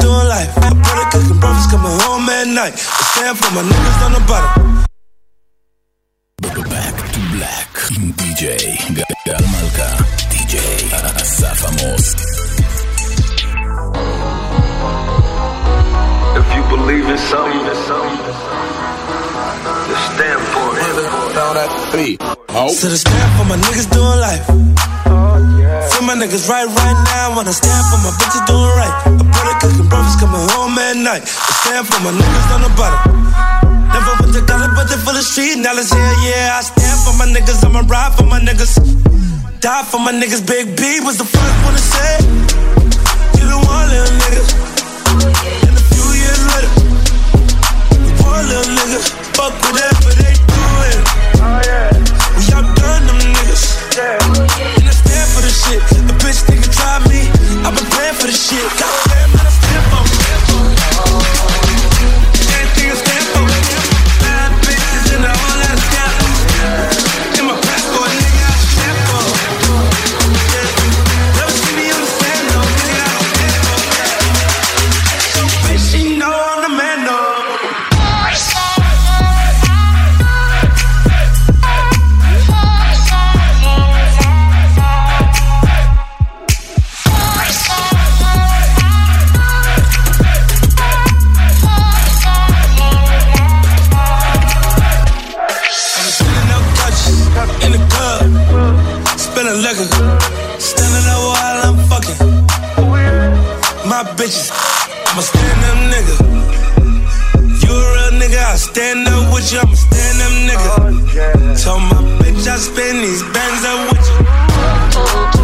Doing life. My brother cooking breakfast, coming home at night. I stand for my niggas on the bottom. Back to Black עם די.ג'יי גל מלכה, די.ג'יי אסף עמוס. If you believe in something, just stand for it. So the stand for my niggas doing life. Feel my niggas right right now when I stand for my bitches doing right. I brother cooking breakfast coming home at night. I stand for my niggas on the bottom. Never with the dollar, but they full of street knowledge. Yeah, yeah. I stand for my niggas. I'ma ride for my niggas. Die for my niggas. Big B was the first one to say. You the one, little nigga. And a few years later, we poor little niggas. Fuck whatever they doing. Oh, yeah. We outdone them niggas. Yeah. And I stand for the shit. A bitch nigga try me. I've been praying for the shit. Goddamn, bitches, I'm a stand up nigga. You a real nigga, I stand up with you, I'm a stand up nigga. Oh, Tell my bitch I spin these bands up with you.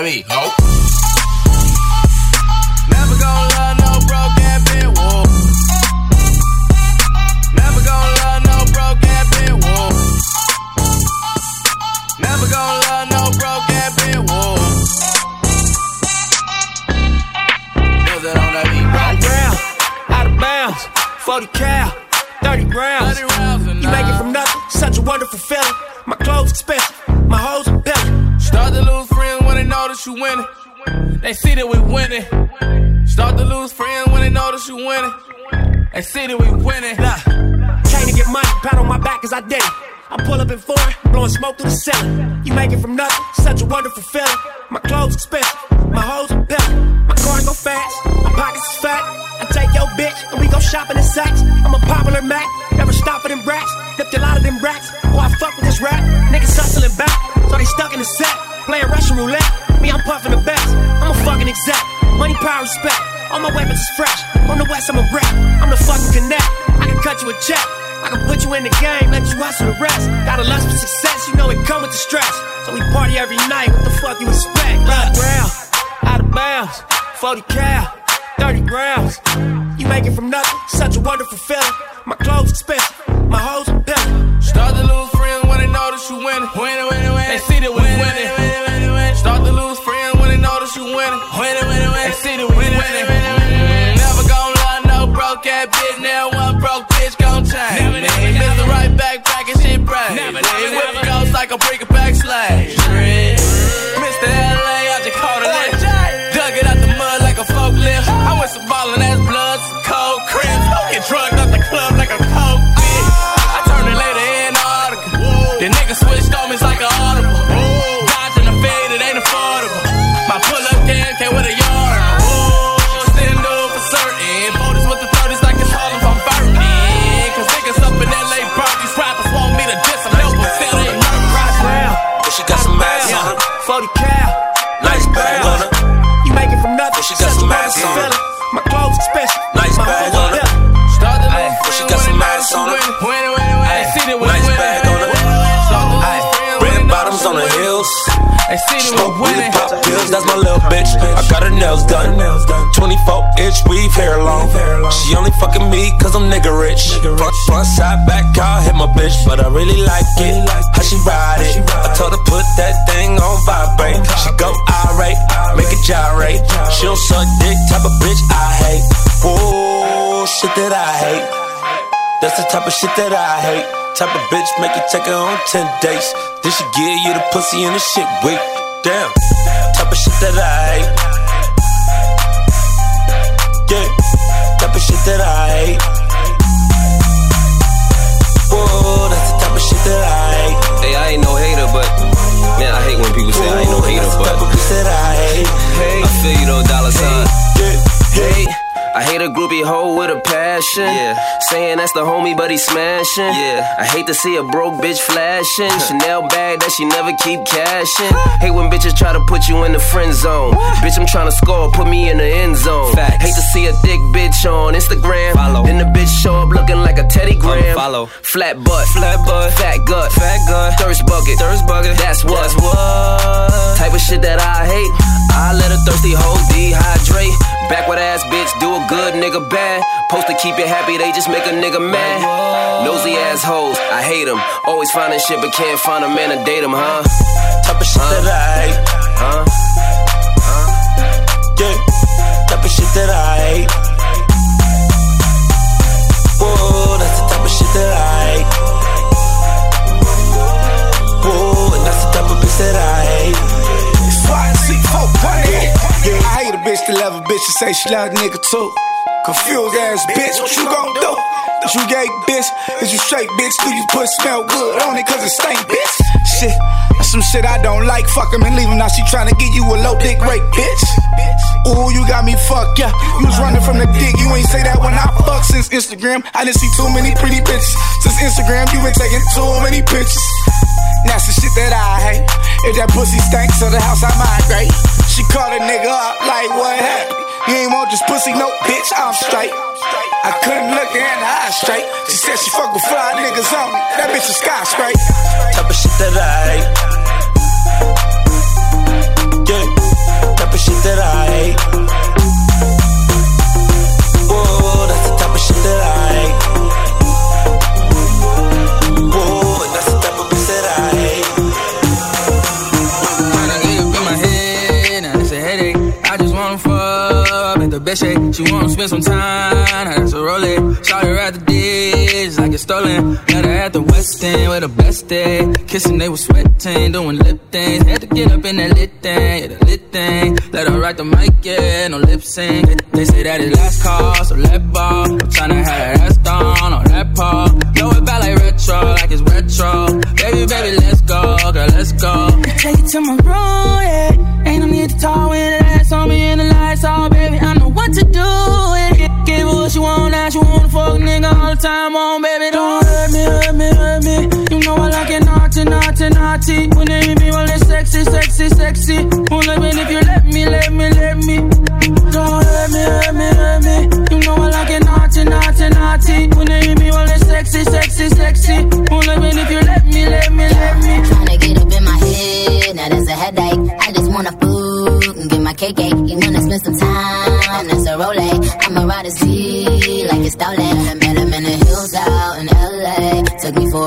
What's through the ceiling. You make it from nothing, such a wonderful feeling. My clothes expensive, my hoes are belly. My cars go fast, my pockets is fat. I take your bitch and we go shopping in sacks. I'm a popular Mac, never stop for them racks. Dipped a lot of them racks. Oh, I fuck with this rap. Niggas hustling back, so they stuck in the set. Playing Russian roulette. Me, I'm puffing the best. I'm a fucking exec. Money, power, respect. All my weapons is fresh. On the west, I'm a rep. I'm the fucking connect. I can cut you a check. I can put you in the game, let you hustle the rest. Got a lust for success, you know it come with the stress. So we party every night, what the fuck you expect? Look, ground, out of bounds, 40 cal, 30 grams. You make it from nothing, such a wonderful feeling. My clothes expensive, my hoes are belly. Start to lose friends when they notice you winning. Winning, winning, winning. They see that we winning. winning, winning, Whip ghost break a brick They see that Smoke we winning. pop pills, that's my little bitch. I got her nails done. 24 inch weave, hair long. She only fucking me cause I'm nigga rich. Front, front, side, back, I'll hit my bitch. But I really like it. How she ride it. I told her put that thing on vibrate. She go irate, make it gyrate. She don't suck dick, type of bitch I hate. Whoa, shit that I hate. That's the type of shit that I hate. Type of bitch make you take her on 10 dates. Then she give you the pussy and the shit weak. Damn. Type of shit that I hate. Yeah. Type of shit that I hate. Whoa, that's the type of shit that I hate. Hey, I ain't no hater, but man, I hate when people say I ain't no Whoa, hater, but type of bitch that I hate. hey, I feel you though, dollar sign. Yeah. Hey, I hate a groupie hoe with a passion. Yeah. Saying that's the homie, but he smashing. Yeah. I hate to see a broke bitch flashing. Chanel bag that she never keep cashing. hate when bitches try to put you in the friend zone. Bitch, I'm trying to score, put me in the end zone. Facts. Hate to see a thick bitch on Instagram. Follow. Then the bitch show up looking like a Teddy Graham. follow. Flat butt. Flat butt. Fat gut. Fat gut. Thirst bucket. Thirst bucket. That's what. That's what. Type of shit that I hate. I let a thirsty hoe dehydrate. Backward ass bitch, do a good nigga bad. Post to keep you happy, they just make a nigga mad. Nosy ass hoes, I hate them. Always finding shit, but can't find a man to date them, huh? Type of shit that I hate. Huh? Yeah. Type of shit that I hate. Whoa, that's the type of shit that I hate. Love a bitch and say she love nigga too. Confused ass bitch, what you gon' do? Is you gay, bitch? Is you straight, bitch? Do you put smell good on it cause it stink, bitch? Shit, that's some shit I don't like. Fuck him and leave him. Now she tryna give you a low dick rape, bitch. Ooh, you got me fucked, yeah. You was running from the dick, you ain't say that when I fuck since Instagram. I didn't see too many pretty bitches. Since Instagram, you been taking too many pictures. That's the shit that I hate. If that pussy stinks to the house, I migrate. She called a nigga up like, what happened? You ain't want this pussy, no bitch, I'm straight. I couldn't look her in the eye straight. She said she fuck with fly niggas on me. That bitch is sky straight. Type of shit that I. Yeah. shit that I the best shake. She wanna spend some time, now that's a rollin'. Shot her at the dish, like it's stolen. Met her at the West End with the best day. Kissing, they was sweating, doing lip things. Had to get up in that lit thing, yeah, the lit thing. Let her write the mic, yeah, no lip sync. They say that it's last call, so let ball. I'm tryna have that ass down on that paw. Blow it back like retro, like it's retro. Baby, baby, let's go, girl, let's go. Take it to my room, yeah. Ain't no need to talk when the ass on me time on, baby. Don't hurt me, hurt me, hurt me. You know I like it naughty, naughty, naughty. When they hit me, well, it's sexy, sexy, sexy. Only when if you let me, let me, let me. Don't hurt me, hurt me, hurt me. You know I like it naughty, naughty, naughty. When they hit me, well, it's sexy, sexy, sexy. Only when if you let me, let me, let me. Tryna get up in my head, now that's a headache. I just wanna food and get my cake. cake. You wanna spend some time, that's a role. I'ma ride a seat like it's stolen.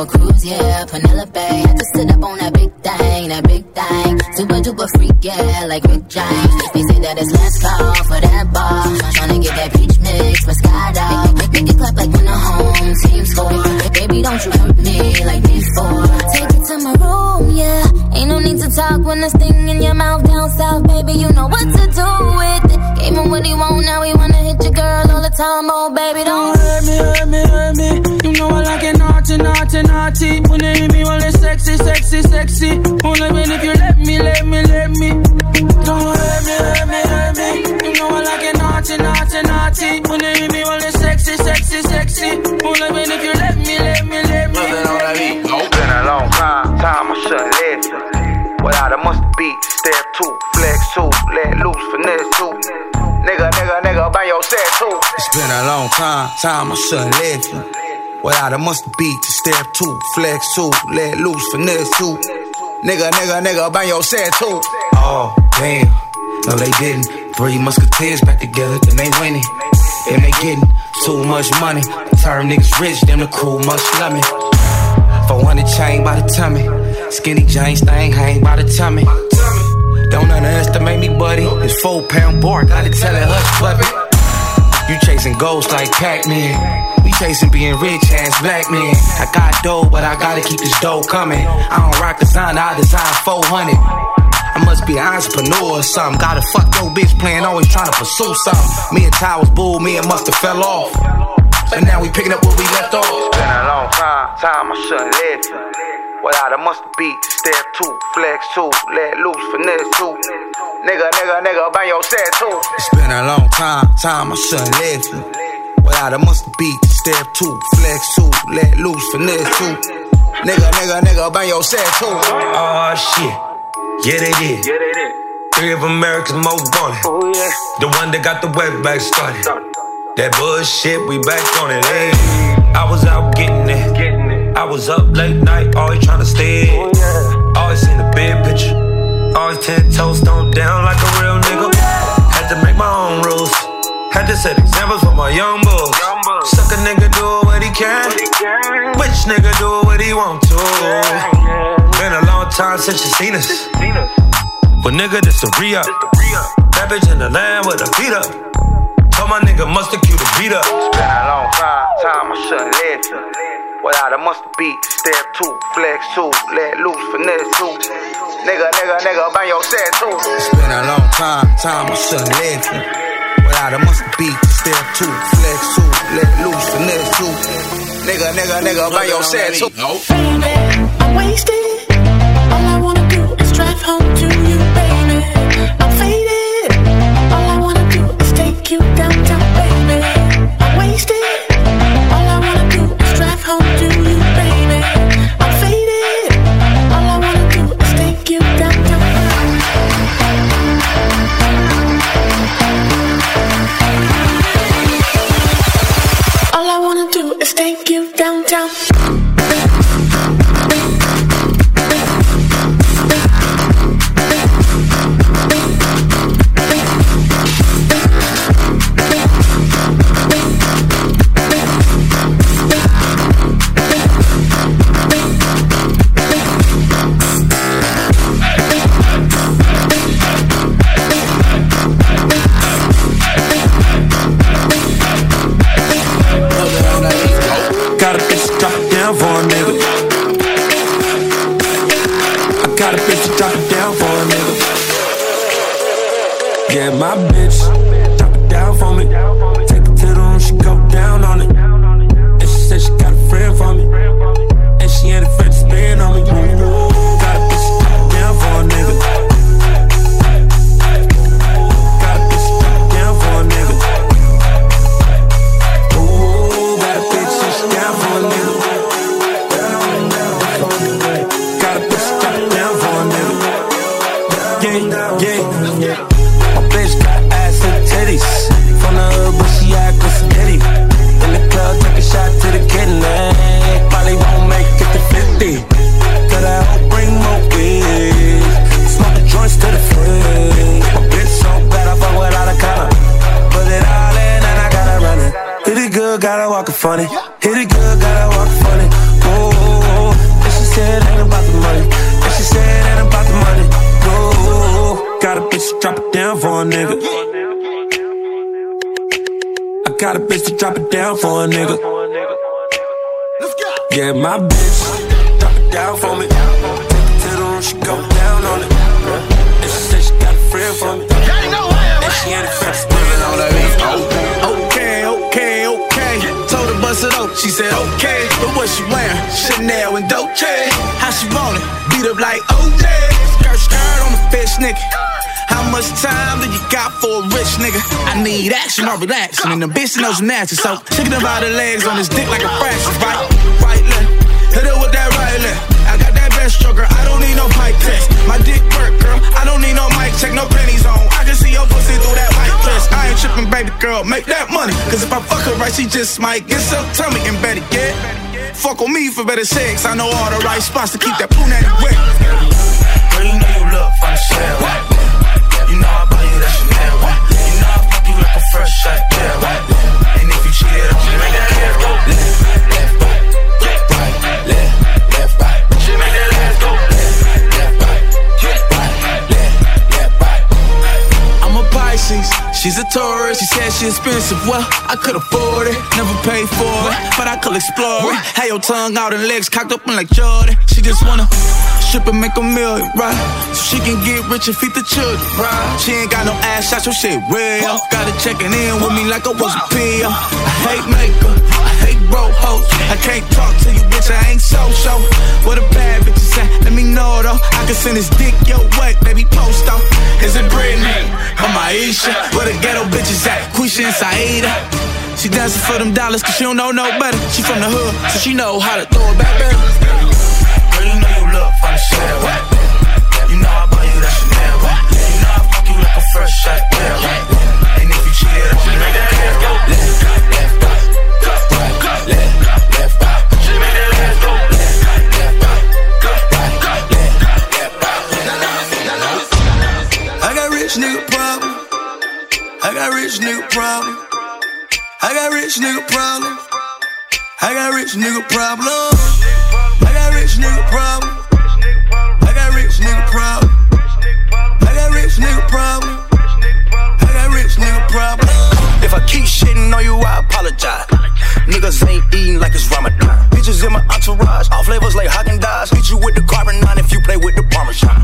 A cruise, yeah, Penelope. Had to sit up on that big thing, that big thing. Super duper freak, yeah, like Rick James. They say that it's last call for that bar. Tryna get that peach mix, Moscato. Make, make it clap like when the home team score. Baby, don't you hurt me like before. Take it to my room, yeah. Ain't no need to talk when there's thing in your mouth down south, baby. You know what to do with it. Gave him what he want, now he wanna hit your girl all the time. Oh, baby, don't naughty, naughty. When they hit me, well, it's sexy, sexy, sexy. Only when if you let me, let me, let me. Don't hurt me, hurt me, hurt me. You know I like it naughty, naughty, naughty. When they hit me, well, it's sexy, sexy, sexy. Only when if you let me, let me, let me. It's been a long time, time I shouldn't live. Without a mustard beat, step two, flex two, let loose, finesse two. Nigga, nigga, nigga, bang your set too. It's been a long time, time I shouldn't live. Without a mustard beat to step two, flex two, let loose, finesse two. Nigga, nigga, nigga, bang your set too. Oh, damn. No, they didn't. Three musketeers back together, then they winning. Then they getting too much money. Turn niggas rich, then the crew must love me. 400 chain by the tummy. Skinny jeans thing hang by the tummy. Don't underestimate me, buddy. This four pound bar, gotta tell it hush, puppy. You chasing ghosts like Pac-Man. We chasing being rich ass black men. I got dough, but I gotta keep this dough coming. I don't rock design, I design 400. I must be an entrepreneur or something. Gotta fuck your bitch playing, always trying to pursue something. Me and Ty was bull, me and must have fell off. And now we picking up where we left off. It's been a long time, time I shouldn't live. Without a mustard beat, step two, flex two, let loose, finesse two. Nigga, nigga, nigga, bang your set too. It's been a long time, time I shouldn't live. Without a mustard beat, step two, flex two, let loose, finesse two. Nigga, nigga, nigga, bang your set too. Oh shit, yeah they did. Yeah, they did. Three of America's most wanted. Oh, yeah. The one that got the web back started. That bullshit, we back on it. Hey, I was out getting it. Getting it. I was up late night, always trying to stay. Oh. Always seen the big picture. Always ten toes stoned down like a real nigga. Oh, Had to make my own rules. Had to set examples for my young bulls. Suck a nigga do what he can. Which nigga do what he want to. Been a long time since you seen us. But nigga, this a. The re-up. That bitch in the land with a beat up. Told my nigga mustard cue to beat up. It's been a long time, time I shouldn't live. Without a mustard beat, step two, flex two, let loose, finesse two. Nigga, nigga, nigga, bang your set too. It's been a long time, time I shouldn't live. Without a mustard beat, step two, flex two, let loose, finesse two. Nigga, nigga, nigga, bang your set too. Baby, I'm wasted. All I wanna do is drive home to relaxing, and the bitch knows natural. So chicken about the legs on his dick like a fraction, right? Right left, hit it with that right left. I got that best stroker, I don't need no pipe test. My dick work, girl, I don't need no mic check, no pennies on. I can see your pussy through that white dress. I ain't tripping, baby girl, make that money. Cause if I fuck her right, she just might get some tummy and better get. Fuck on me for better sex. I know all the right spots to keep that punani wet. Girl, you know you look from the shell. shut down. like she's a tourist. She said she expensive. Well, I could afford it, never paid for it, but I could explore it. Had your tongue out and legs cocked up like Jordan. She just wanna strip and make a million, right? So she can get rich and feed the children, right? She ain't got no ass shots, so shit real. Got her checking in with me like I was a PO. I hate makeup, Broke hoes. I can't talk to you, bitch, I ain't so-so. What a bad bitch is at, let me know though. I can send this dick your way, baby, post off. Is it Britney? Or Maisha? Where the ghetto bitches at? Quisha and Saida. She dancing for them dollars cause she don't know no better. She from the hood, so she know how to throw it back better. Girl, you know you look from the shell. You know I buy you that Chanel. You know I fuck you like a fresh shot problem. I got rich nigga problem. I got rich nigga problem. I got rich nigga problem. I got rich nigga problem. I got rich nigga problem. I got rich nigga problem. I got rich nigga problem. If I keep shitting on you, I apologize. Niggas ain't eating like it's Ramadan. Bitches in my entourage, all flavors like Haagen Dazs. Hit you with the carbon nine if you play with the Parmesan.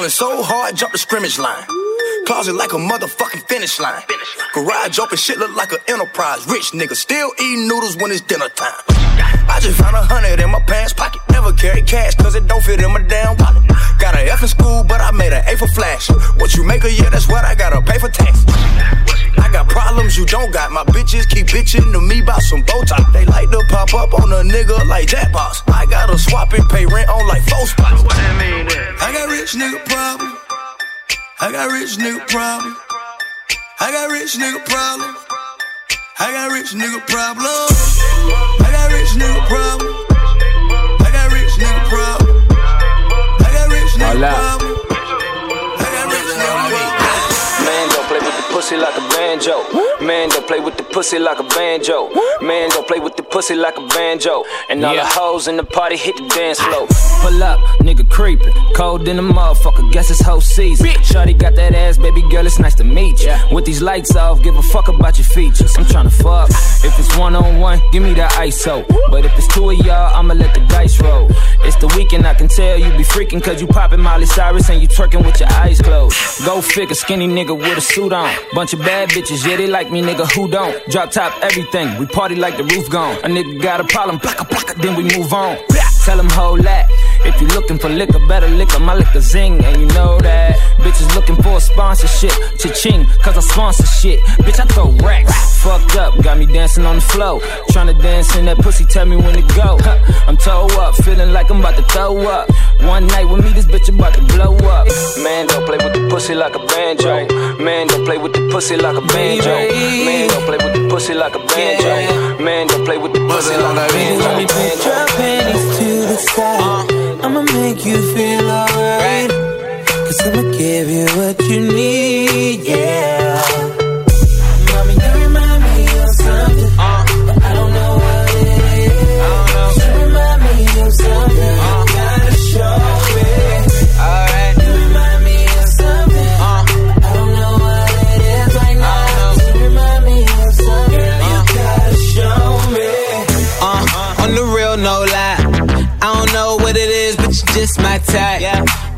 Ballin' so hard, jump the scrimmage line. Closet like a motherfucking finish line. Garage open, shit look like an enterprise. Rich nigga still eating noodles when it's dinner time. I just found a hundred in my pants pocket. Never carry cash, cause it don't fit in my damn wallet. Got an F in school, but I made an A for flash. What you make a year, that's what I gotta pay for tax. I got problems you don't got. My bitches keep bitching to me about some Botox. They like to pop up on a nigga like jackpots. I gotta swap and pay rent on like four spots. What that mean? I got rich nigga problem. I got rich nigga problem. I got rich nigga problem. I got rich nigga problem. I got rich nigga problem. I got rich nigga problem. I got rich nigga problem. Pussy pussy like a banjo. Man, don't play with the pussy like a banjo. Man, don't play with the pussy like a banjo. And all the hoes in the party hit the dance floor. Pull up, nigga creepin'. Cold in the motherfucker, guess it's whole season. Shorty got that ass, baby girl, it's nice to meet ya. With these lights off, give a fuck about your features. I'm tryna fuck. If it's one on one, give me that ISO. But if it's two of y'all, I'ma let the dice roll. It's the weekend, I can tell you be freaking cause you poppin' Miley Cyrus and you twerking with your eyes closed. Go figure, skinny nigga with a suit on. Bunch of bad bitches, yeah, they like me, nigga, who don't? Drop top everything, we party like the roof gone. A nigga got a problem, blocka, blocka, then we move on. Tell them hold that. If you looking for liquor, better liquor, my liquor zing, and you know that. Bitches looking for a sponsorship, cha-ching, cause I sponsor shit. Bitch, I throw racks. Fucked up, got me dancing on the floor. Tryna dance in that pussy, tell me when to go. I'm toe up, feeling like I'm about to throw up. One night with me, this bitch about to blow up. Man, don't play with the pussy like a banjo. Man, don't play with the pussy like a banjo. Man, don't play with the pussy like a banjo. Man, don't play with the pussy like a banjo. Let me put your panties to the side. Uh. I'ma make you feel alright. Cause I'ma give you what you need, yeah.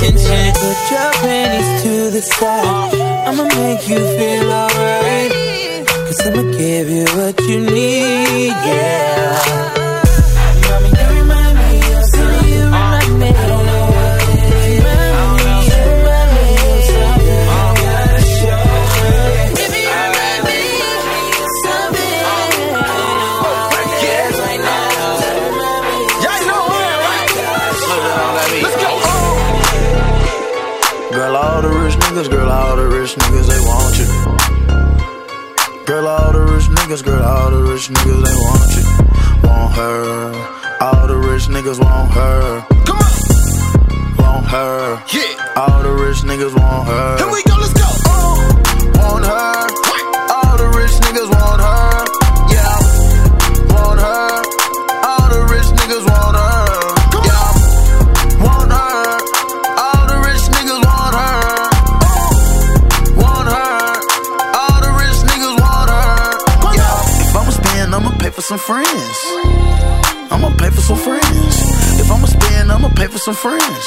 detention. Put your panties to the side. I'ma make you feel alright. Cause I'ma give you what you need, yeah. Niggas, girl, all the rich niggas, they want you. Girl, all the rich niggas, girl, all the rich niggas, they want you. Want her. All the rich niggas want her. Come on. Want her. Yeah. All the rich niggas want her. Here we go, let's go. Want her. Some friends. I'ma pay for some friends. If I'ma spend, I'ma pay for some friends.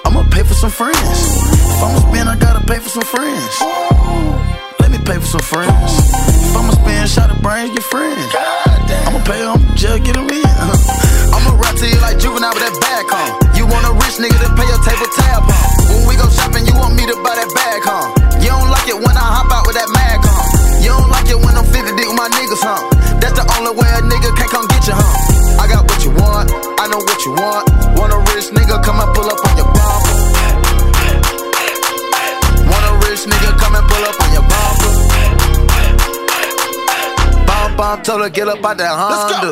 I'ma pay for some friends. If I'ma spend, I gotta pay for some friends. Let me pay for some friends. If I'ma spend, shot of brains, get friends. I'ma pay them, just get them in. I'ma rap to you like juvenile with that bag on. You want a rich nigga to pay your table tab on. When we go shopping, you want me to buy that bag on. You don't like it when I hop out with that mag on. You don't like it when I'm 50 deep with my niggas, huh? That's the only way a nigga can't come get you, huh? I got what you want, I know what you want. Want a rich nigga, come and pull up on your bumper. Want a rich nigga, come and pull up on your bumper. Bump, bump, told her get up out that Honda.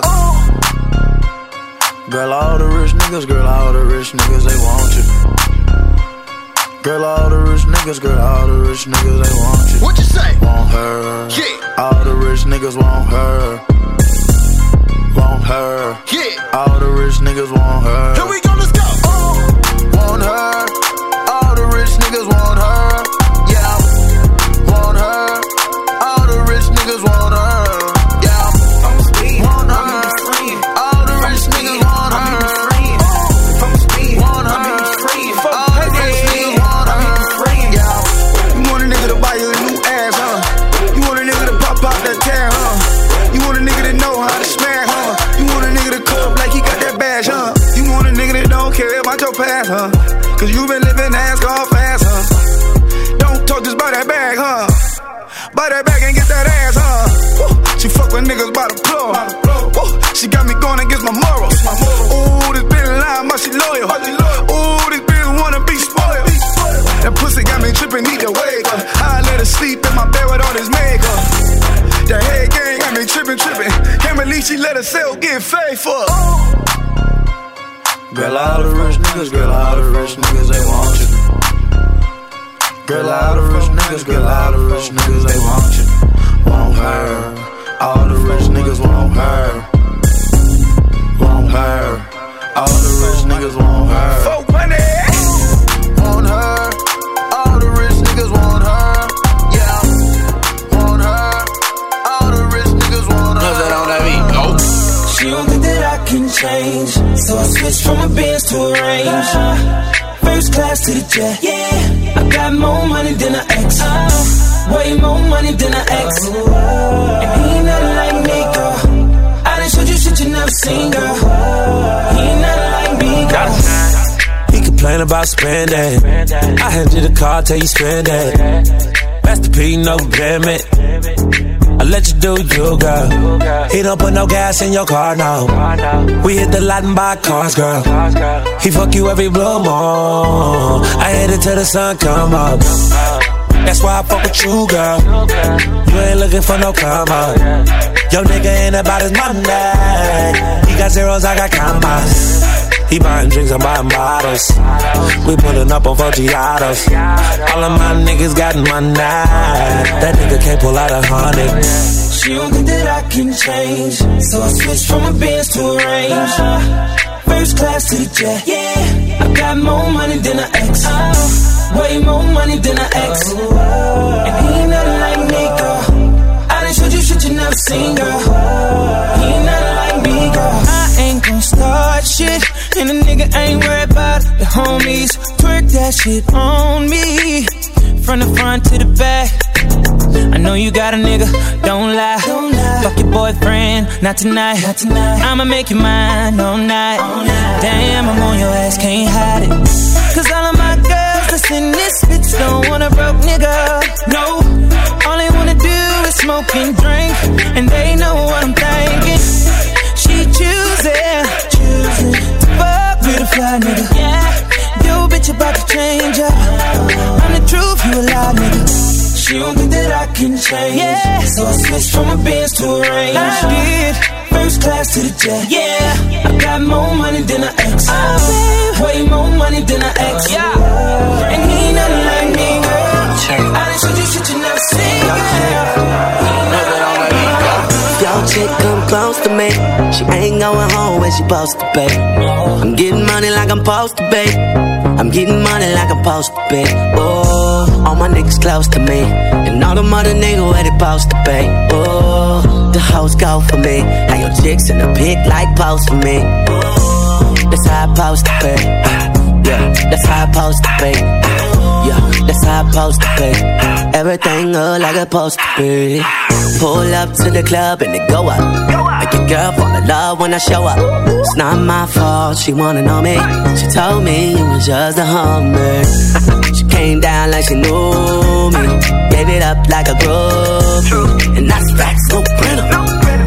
Girl, all the rich niggas, girl, all the rich niggas, they want you. Girl, all the rich niggas, girl, all the rich niggas, they want you. What you say? Want her. Yeah. All the rich niggas want her. Yeah. All the rich niggas want her. So I switched from a Benz to a Range. First class to the jet, yeah. I got more money than an ex, way more money than an ex. And he ain't nothing like me, girl. I done showed you shit you never seen, girl. He ain't nothing like me, girl. He complain about spending. I hand you the car, tell you spend it. Master P, no limit. I let you do you, girl. He don't put no gas in your car, no. We hit the lot and buy cars, girl. He fuck you every blue moon. I hit it till the sun come up. That's why I fuck with you, girl. You ain't looking for no come up. Yo, nigga ain't about his money. He got zeros, I got commas. He buying drinks, I'm buying bottles. We pulling up on Foggiatos. All of my niggas got money. That nigga can't pull out a hundred. She don't think that I can change, so I switched from a Benz to a Range. First class to the jet, yeah. I got more money than an ex, way more money than an ex. And he ain't nothing like me, girl. I done showed you shit you never seen, girl. He ain't nothing like me, girl. I ain't gon' start shit, and a nigga ain't worried about the homies. Twerk that shit on me, from the front to the back. I know you got a nigga, don't lie. Don't lie. Fuck your boyfriend, not tonight. I'ma make you mine all night. Damn, I'm on your ass, can't hide it. Cause all of my girls that's in this bitch don't want a broke nigga. Can change. Yeah. So I switched from a Benz to a Range. I did. First class to the jet. Yeah. I got more money than an ex. Oh, Way more money than an ex. Yeah. And he ain't nothing like me, girl. I done showed you shit you never seen, girl. Chick come close to me. She ain't going home when she supposed to be. I'm getting money like I'm supposed to be. I'm getting money like I'm supposed to be. Oh, all my niggas close to me. And all the mother niggas where they supposed to be. Oh, the hoes go for me. How your chicks in the pic like post for me. Oh, that's how I supposed to be. Yeah, that's how I supposed to be. That's how I supposed to be. Everything look like it's supposed to be. Pull up to the club and it go up. Make your girl fall in love when I show up. It's not my fault, she wanna know me. She told me it was just a hummer. she came down like she knew me. Gave it up like a groupie. And that's facts, no printer.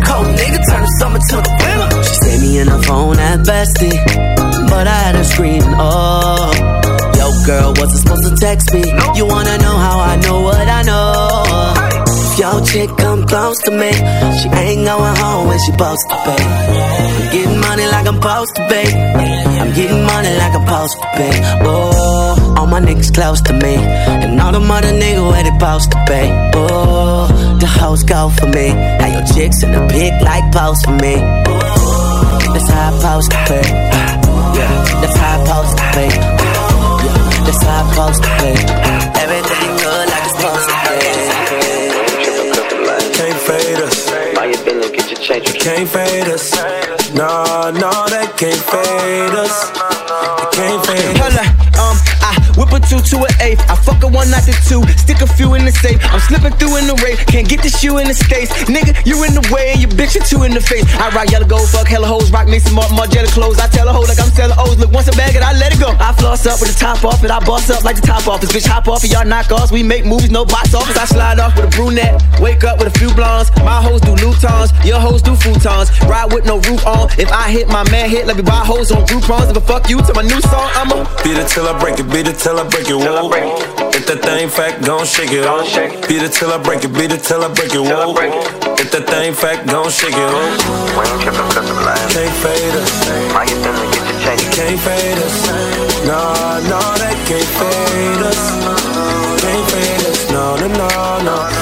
Cold nigga turn the summer to the winter. She saved me in her phone at bestie. But I had her screaming, oh. Girl, wasn't supposed to text me. You wanna know how I know what I know? If your chick come close to me. She ain't going home when she supposed to be. I'm getting money like I'm supposed to be. I'm getting money like I'm supposed to be. Oh, all my niggas close to me. And all the mother niggas where they supposed to be. Oh, the hoes go for me. Now your chicks in the pic like pose for me. That's how I supposed to be. Yeah, that's how I supposed to be. Yeah, that's how I supposed to be. Everything good like it's supposed to be. Can't fade us. Buy your Bentley, get your change. Can't fade us. No, no, they can't fade us. They can't fade us. A two to an eighth. I fuck a one, not the two. Stick a few in the safe. I'm slipping through in the race. Can't get the shoe in the states. Nigga, you in the way and your bitch are two in the face. I rock yellow gold, fuck hella hoes, rock me some more Margiela clothes. I tell a hoe like I'm selling O's. Look, once I bag it, I let it go. I floss up with the top off it. I boss up like the top office. Bitch, hop off of y'all knockoffs. We make movies, no box office. I slide off with a brunette. Wake up with a few blondes. My hoes do Louboutins. Your hoes do futons. Ride with no roof on. If I hit my man hit, let me buy hoes on Groupons. If I fuck you to my new song, I'ma Beat it till I break it, beat it till I break it, whoa. If that thing fat, gon' shake it, oh. Beat it till I break it, beat it till I break it, whoa. If that thing fat, gon' shake it, oh. Can't fade us. Can't fade us. No, no, they can't fade us. Can't fade us. No, no, no, no,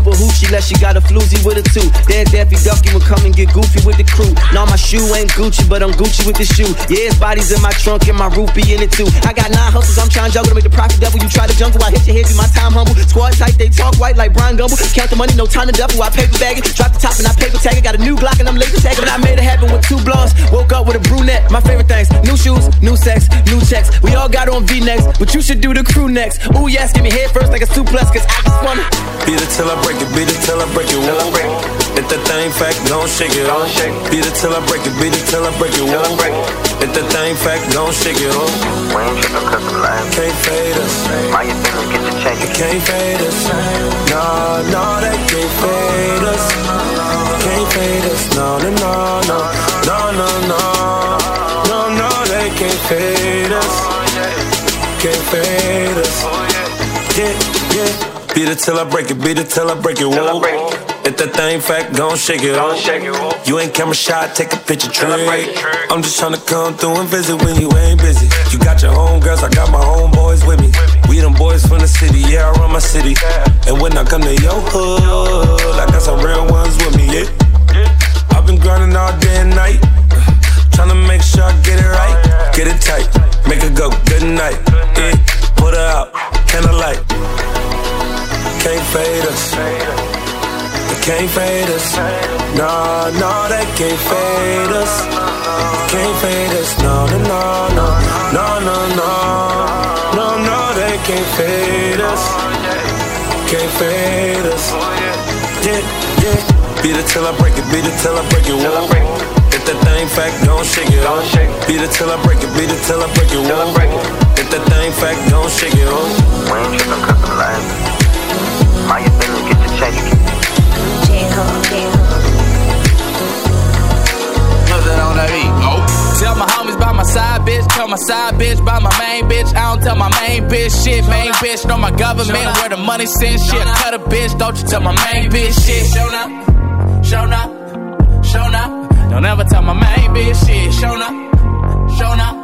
A hoochie unless she got a floozy with a two. Then Daffy Ducky will come and get goofy with the crew. Now my shoe ain't Gucci, but I'm Gucci with the shoe. Yeah, his body's in my trunk and my roof be in it too. I got nine hustles, I'm trying to juggle to make the profit double. You try to jungle, I hit your head, do my time humble. Squad tight, they talk white like Bryant Gumbel. Count the money, no time to double. I paper bag it, drop the top and I paper tag it. Got a new Glock and I'm laser tagging. But I made it happen with two blondes. Woke up with a brunette. My favorite things: new shoes, new sex, new checks. We all got on V-necks, but you should do the crew next. Ooh yes, give me head first like a suplex, cause I just wanna. Beat it till I break it, beat it till I break it, whoa. If that thing fact, don't shake it, oh. Beat it till I break it, beat it till I break it, whoa. If that thing fat, gon' shake it, oh. Can't fade us. Can't fade us. No, no, they can't fade us. Can't fade us. No, no, no, no, no, no, no, no, no, they can't fade us. Can't fade us. Yeah, yeah. Beat it till I break it, beat it till I break it, whoa. If that thing fat, gon' shake it, oh. You ain't camera shy, take a picture trick. I'm just tryna come through and visit when you ain't busy. You got your home girls, I got my homeboys with me. We them boys from the city, yeah, I run my city. And when I come to your hood, I got some real ones with me, yeah. I've been grinding all day and night. Tryna make sure I get it right, get it tight, make it go good night. Yeah, put her out, candlelight. Can't fade us. They can't fade us. No, no, they can't fade us. Can't fade us. No, no, no, no, no, no, no, no, no, they can't fade us. Can't fade us. Yeah, yeah. Beat it till I break it. Beat it till I break it. Whoa. If that thing fat, gon' shake it. Oh. Beat it till I break it. Beat it till I break it. Whoa. If that thing fat, gon' shake it. Oh. Nothing on that beat. Oh. Tell my homies by my side bitch, tell my side bitch by my main bitch. I don't tell my main bitch shit, main bitch know my government where the money sends shit. Cut a bitch, don't you tell my main bitch shit. Show up, show up, show up. Don't ever tell my main bitch shit. Show up, show up, show up.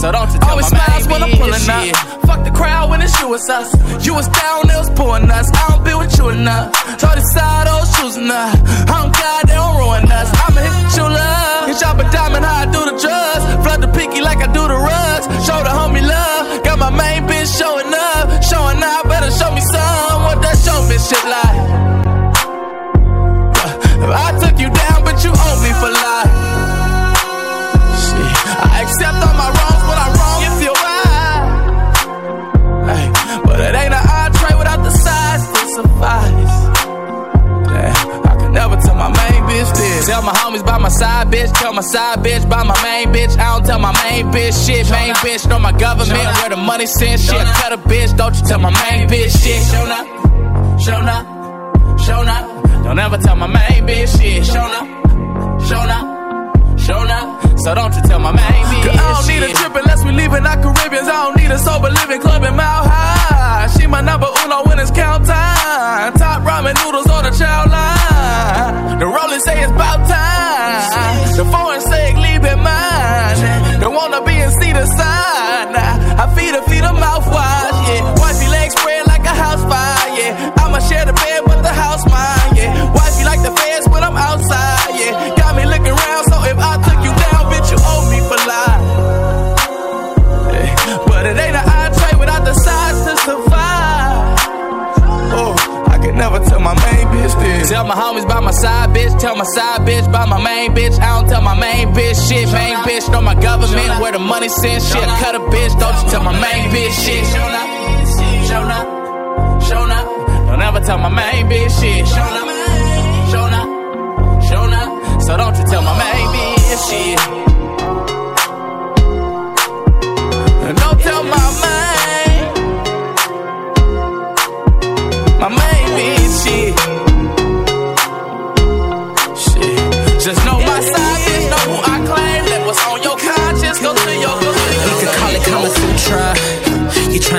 So don't you tell Always my smiles when I'm pulling up. Fuck the crowd when it's you, it's us. You was down, they was pulling us. I don't be with you enough. Told the side, oh, those shoes enough. I don't care, they don't ruin us. I'ma hit the true love. Hit y'all a diamond, how I do the drugs. Flood the pinky like I do the rugs. Show the homie love. Got my main bitch showing up. Showing out, better show me some. What that show bitch shit like? Uh, I took you down, but you owe me for life. Shit, I accept all my wrongs Tell my homies by my side bitch, tell my side bitch by my main bitch. I don't tell my main bitch shit. Main bitch know my government where the money sends shit. Cut a bitch, don't you tell my main bitch shit. Show up, show up, show up. Don't ever tell my main bitch shit. Show up, show up, show up. So don't you tell my main bitch. I don't need a trip unless we leaving our Caribbeans. I don't need a sober living club in Mile High. She my number uno when it's count time. Top ramen noodles on the chow line. The rolling say it's about time. The foreign say leave it mine. Don't wanna be in see the Nah, Tell my homies by my side bitch. Tell my side bitch by my main bitch. I don't tell my main bitch shit. Main bitch know my government where the money sent shit. Cut a bitch, don't you tell my main bitch shit. Up, show up. Don't ever tell my main bitch shit. Show up, show up, show up. So don't you tell my main bitch shit.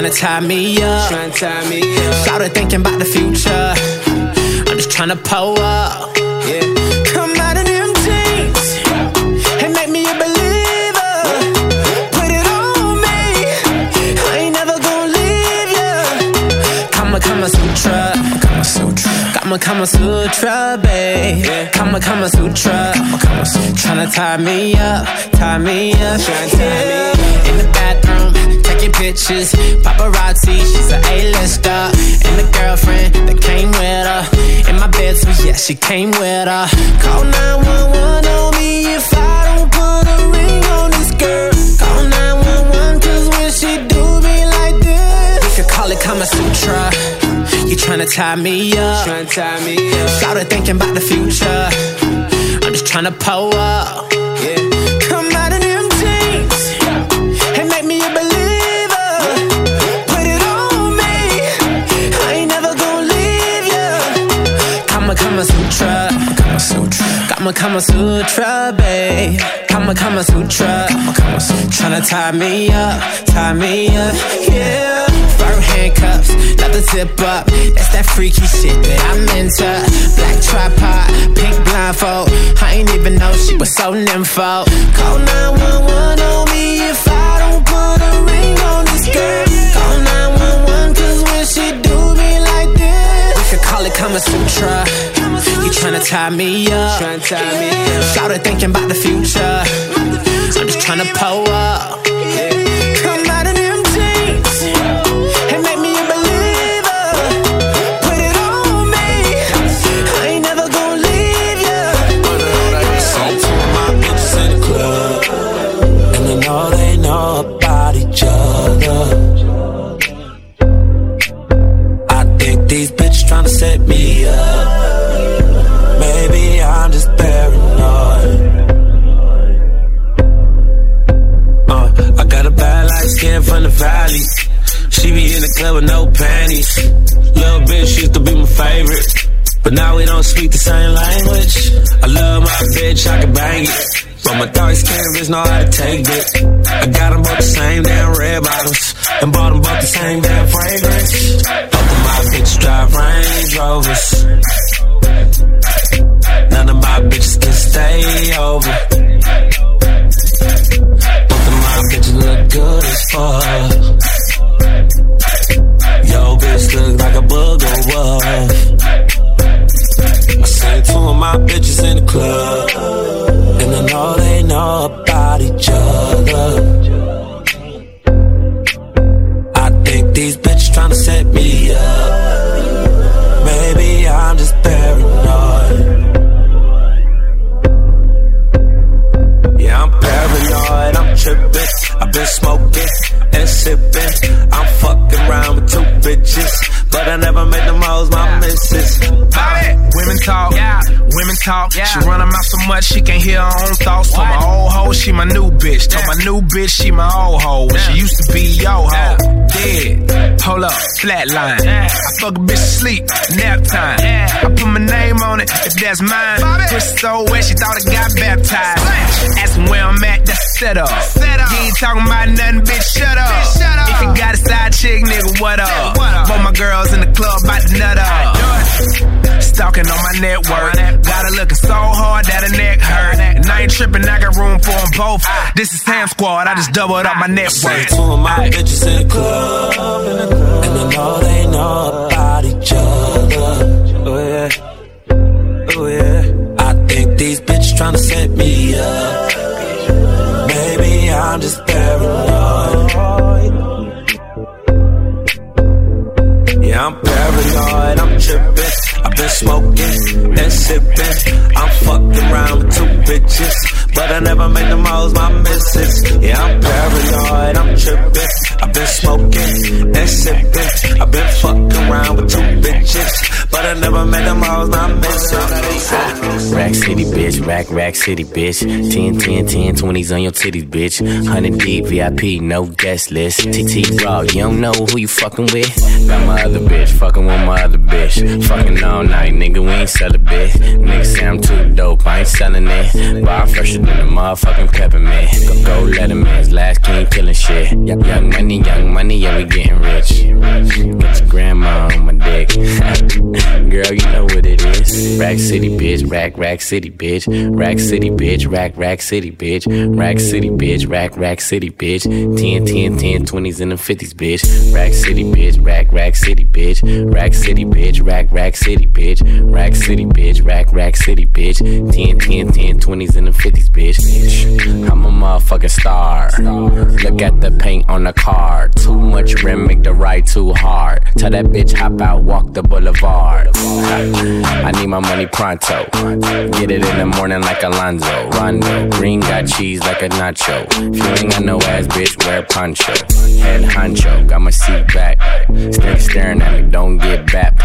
Tryna tie me up. Tryna tie me up. Started thinking about the future. I'm just tryna pull up. Kama Kama Sutra, babe. Kama Kama Sutra. Kama Kama Sutra. Tryna tie me up, tie me up. Yeah. In the bathroom, taking pictures. Paparazzi, she's an A-lister. And the girlfriend that came with her. In my bed, so yeah, she came with her. Call 911 on me if I don't put a ring on this girl. Call 911 cause when she do me like this. We could call it Kama Sutra. You tryna tie me up. Tryna tie me up. Started thinking about the future. I'm just tryna pull up. Yeah. Come out of them jeans and make me a believer. Put it on me. I ain't never gonna leave ya. Kama Kama Sutra. Kama Sutra. Kama Kama Sutra, babe. Kama Kama Sutra. Kama Kama Sutra. Tryna tie me up, tie me up, yeah. Fur handcuffs, leather zip up. That's that freaky shit that I'm into. Black tripod, pink blindfold. I ain't even know she was so nympho. Call 911 on me if I don't put a ring on this girl. Call 911 cause when she do me like this. We could call it Kama Sutra. You tryna tie me up. Tryna tie me up. Started thinking about the future. I'm just tryna pull up. Talk. She run her mouth so much she can't hear her own thoughts. Told my old hoe she my new bitch. Told my new bitch she my old hoe. When she used to be yo hoe. Dead. Hold up, flatline. I fuck a bitch to sleep, nap time. I put my name on it if that's mine. Pussy so wet she thought I got baptized. Asking where I'm at, set up. Set up. You ain't talking about nothing, bitch, shut up. If you got a side chick, nigga, what up? What up? Both my girls in the club about to nut up. Stalking on my network. Got her looking so hard that her neck hurt. And I ain't tripping, I got room for them both. This is Ham Squad, I just doubled up my network. Two of my bitches in the club, and I know they know about each other. Oh yeah, oh yeah. I think these bitches tryna set me up. Maybe I'm just paranoid. Yeah, I'm paranoid, I'm tripping. Been smoking and sipping. I'm fucking around with two bitches, but I never make the most my misses. Yeah, I'm paranoid, I'm tripping. I've been smoking and sipping. I've been fucking around with two bitches, but I never make the most my misses. Rack City, bitch. Rack, Rack City, bitch. 10, 10, 10, 20s on your titties, bitch. 100 deep, VIP, no guest list. TT Raw, you don't know who you fucking with? Got my other bitch, fucking with my other bitch. Fucking all night, nigga, we ain't sell a bitch. Nigga say I'm too dope, I ain't selling it. But I'm fresher than a motherfucking peppermint. Go, go Letterman's last king killing shit. Young, money, young money, yeah, we getting rich. Got your grandma on my dick. Girl, you know what it is. Rack City, bitch. Rack, Rack City, bitch. Rack City, bitch. Rack, Rack City, bitch. Rack City, bitch. Rack, Rack City, bitch. 10, 10, 10, 20s and the 50s, bitch. Rack City, bitch. Rack, Rack City, bitch. Rack City, bitch. Rack, Rack City, bitch. Rack City, bitch. Rack, Rack City, bitch. 10, 10, 10, 20s and the 50s, bitch. I'm a motherfucking star. Look at the paint on the car. Too much rim, make the ride too hard. Tell that bitch hop out, walk the boulevard. I need my money pronto. Get it in the morning like Alonzo. Rondo. Green got cheese like a nacho. If you ain't got no ass, bitch, wear poncho. Head honcho, got my seat back. Still staring at me, don't get back.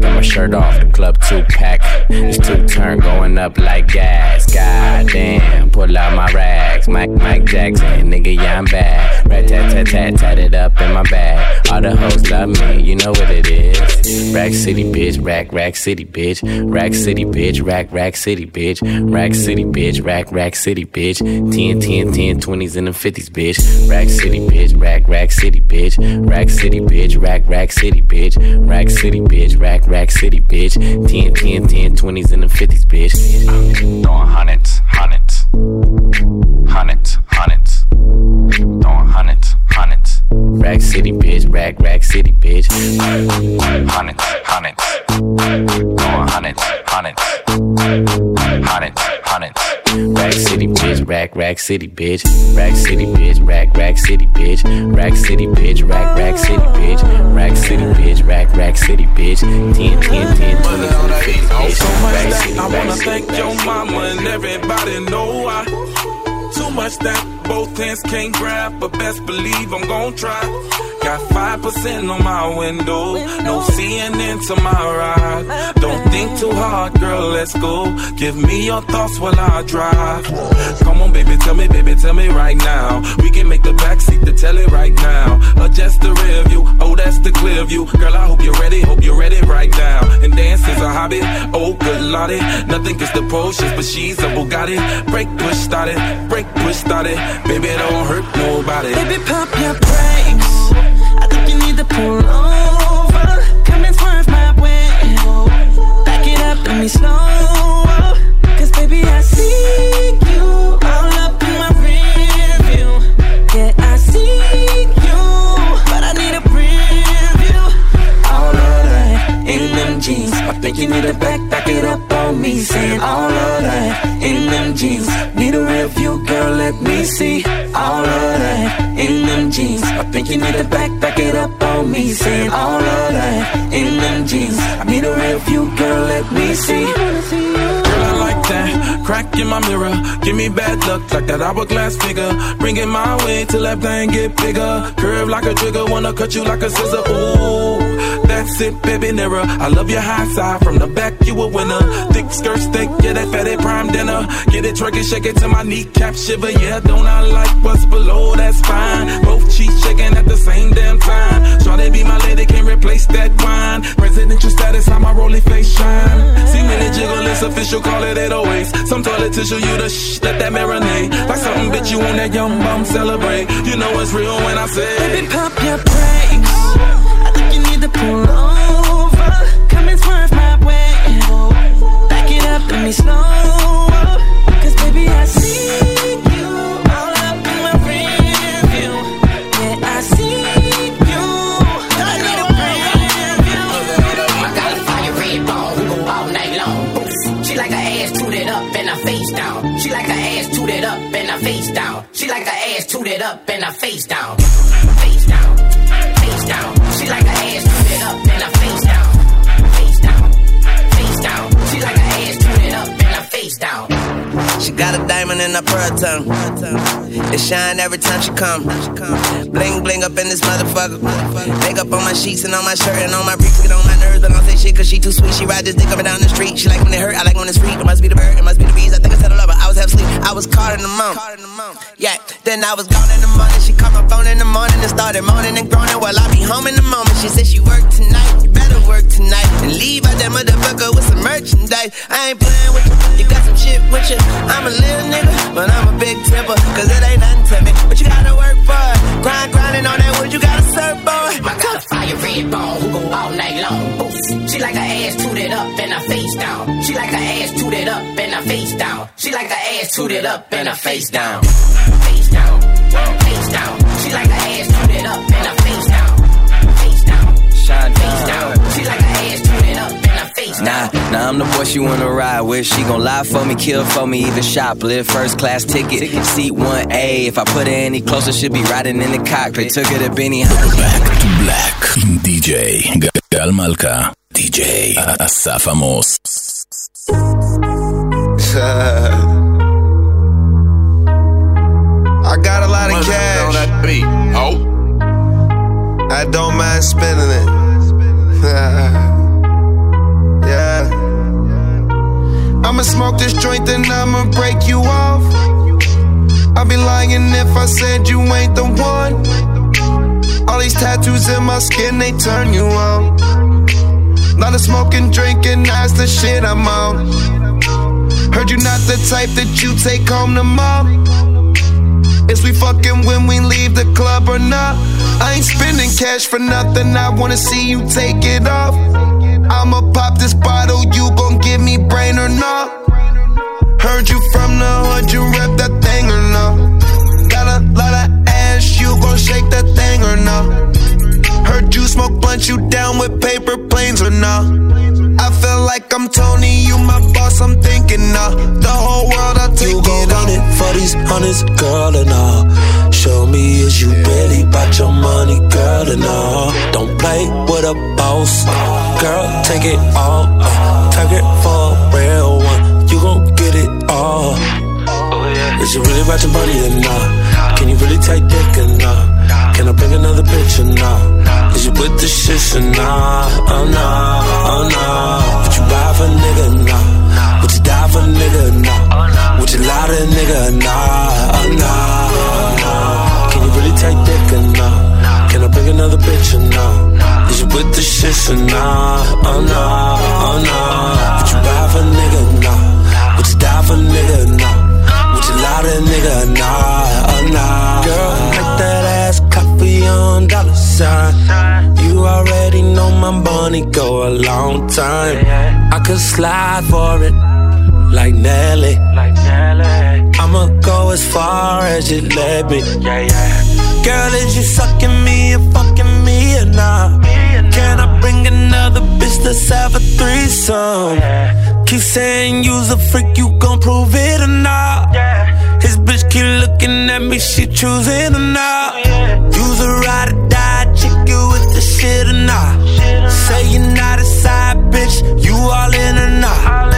Got my shirt off, the club two pack. It's two turn going up like gas. God damn, pull out my rags. Mike, Mike Jackson, nigga, yeah, I'm bad. Rat tat tat tat, tat it up in my bag. All the hoes love me, you know what it is. Rack City, bitch, rack, rack city, bitch. Rack City, bitch, rack, rack city, bitch. Rack City, bitch, rack, rack city, bitch. 10, 10, 10, 20s and the 50s, bitch. Rack City, bitch, rack, rack city, bitch. Rack City, bitch, rack, rack city, bitch. Rack City, bitch, rack, rack city, bitch. 10, 10, 10, 20s and the 50s, bitch. Throwing hundreds, hundreds, hundreds, hundreds. Throwing hundreds, hundreds, Rack City, bitch, rack, rack city, bitch. hundreds, hundreds. Throwing hundreds, hundreds, hundreds, hundreds. Rack City, bitch, rack, rack city, bitch. Rack City, bitch, rack, rack city, bitch. Rack City, bitch, rack, rack city, bitch. Rack City, bitch, rack, rack city, bitch. 10, 10, 10, 20, 50, bitch. I wanna thank your mama and everybody know I too much that both hands can't grab, but best believe I'm gon' try. Got five percent on my window, no seeing into my ride. Don't think too hard, girl. Let's go. Give me your thoughts while I drive. Come on, baby, tell me, baby, tell me right now. We can make the backseat to tell it right now. Adjust the rear view, oh that's the clear view. Girl, I hope you're ready, hope you're ready right now. And dance is a hobby, oh good lordy. Nothing gets the potions, but she's a Bugatti. Break push started, break push started. Baby, don't hurt nobody. Baby, pop your brakes. I think you need to pull over. Come and swerve my way. Back it up, let me slow. Cause baby, I see you need to back, back it up on me. Saying all of that in them jeans. Need a real view, girl, let me see. All of that in them jeans. I think you need to back, back it up on me. Saying all of that in them jeans. I need a real view, girl, let me see. Girl, I like that. Crack in my mirror. Give me bad luck like that hourglass figure. Bring it my way till that thing get bigger. Curve like a trigger, wanna cut you like a scissor. Ooh, that's it, baby, nearer. I love your high side from the back, you a winner. Thick skirt steak, yeah, that fatty prime dinner. Get it, twerk it, shake it till my kneecap shiver. Yeah, don't I like what's below? That's fine. Both cheeks shaking at the same damn time. To be my lady, can't replace that wine. Presidential status, how my rolly face shine. See me the jiggle, it's official, call it 808s. Some toilet tissue, you the shh, let that marinate. Like something bitch you want that young bum celebrate. You know it's real when I say, Baby, pump your brakes. Pull over. My way. Back it up, let me slow baby, I see you all up in my. Yeah, I see you. I got a fire red who go all night long. She like her ass tooted up and her face down. She like her ass tooted up and her face down. She like her ass up and her face down. She got a diamond in her pearl tongue. It shine every time she come. Bling bling up in this motherfucker. Makeup on my sheets and on my shirt and on my briefs. Get on my nerves, but I don't say shit cause she too sweet. She ride this dick up and down the street. She like when it hurt, I like when it's free. It must be the bird, it must be the bees. I think I said I love her. I was half asleep. I was caught in the moment. Yeah, then I was gone in the morning. She phone in the morning and started moaning and groaning while I be home in the moment. She said she worked tonight. You better work tonight and leave out that motherfucker with some merchandise. I ain't playing with you. You got some shit with you. I'm a little nigga, but I'm a big tipper. Cause it ain't nothing to me. But you gotta work for it. Grind, grinding on that wood. You gotta serve, boy. I got a fire red bone, who go all night long. She like her ass tooted up and her face down. She like her ass tooted up and her face down. She like her ass tooted up and her face down. Face down, face down. She like her ass tooted up and her face down. Face down, Shine face down. She like her ass tooted up and her face down. Nah, nah, I'm the boy she wanna ride with. She gon' lie for me, kill for me, even shoplift. First class ticket, seat 1A. If I put her any closer, she'll be riding in the cockpit. Took her to Benny Back to Black עם די.ג'יי גל מלכה, די.ג'יי אסף עמוס. I got a lot of cash. On that beat. Oh. I don't mind spending it. yeah. I'ma smoke this joint, and I'ma break you off. I'd be lying if I said you ain't the one. All these tattoos in my skin, they turn you on. Lot of smoking, drinking, that's the shit I'm on. Heard you not the type that you take home to mom. Is we fucking when we leave the club or not? I ain't spending cash for nothing, I wanna see you take it off. Boss, girl, take it all. Uh, target for a real one, you gon' get it all. Is you really about your money or not? Can you really take dick or not? Can I bring another bitch or not? Is you with the shits or not? Oh no, oh no. Would you ride for a nigga or not? Would you die for a nigga or not? Would you lie to a nigga or not? Oh no, oh no. Can you really take dick or not? Can I bring another bitch or not? Is you with the shit or not? Oh no, oh no. Would you ride for a nigga or not? Would you die for a nigga or not? Would you lie to a nigga or not? Oh nah. Girl, make that ass coffee on dollar sign. You already know my money go a long time. I could slide for it like Nelly. I'ma go as far as you let me. Girl, is you sucking me or fucking me or not? Can I bring another bitch? Let's have a threesome. Keep saying you's a freak, you gon' prove it or not? Yeah. His bitch keep looking at me, she choosing or not? You's a ride or die chick, you with the shit or not? Say you're not a side bitch, you all in or not?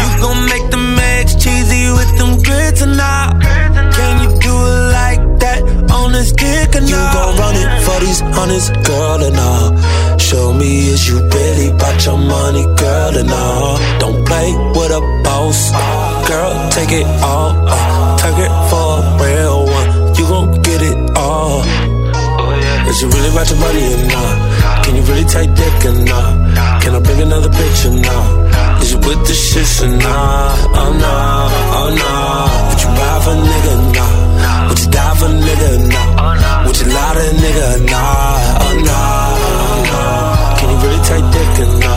You gon' make them eggs cheesy with them grits or not? Can you do it like that on this dick or not? You gon' run it for these hundreds, girl, and all show me is you really about your money, girl, and all. Don't play with a boss, girl, take it all, uh, take it for a real one. You gon' get it all. Is you really about your money or not? Can you really take dick or not? Can I bring another bitch or not? Is you with the shits or not? Oh no, oh no. Would you buy for a nigga or not? Would you die for a nigga or not? Would you lie to a nigga or not? Oh no really tight dick or no?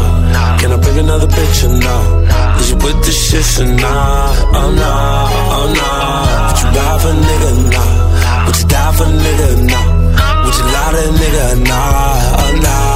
Can I bring another bitch or no? Is you with the shits or not? Oh, nah? Oh nah. oh no. Would you die for a nigga Nah. Would you die for a nigga Nah. Would you lie to a nigga nah? Oh nah.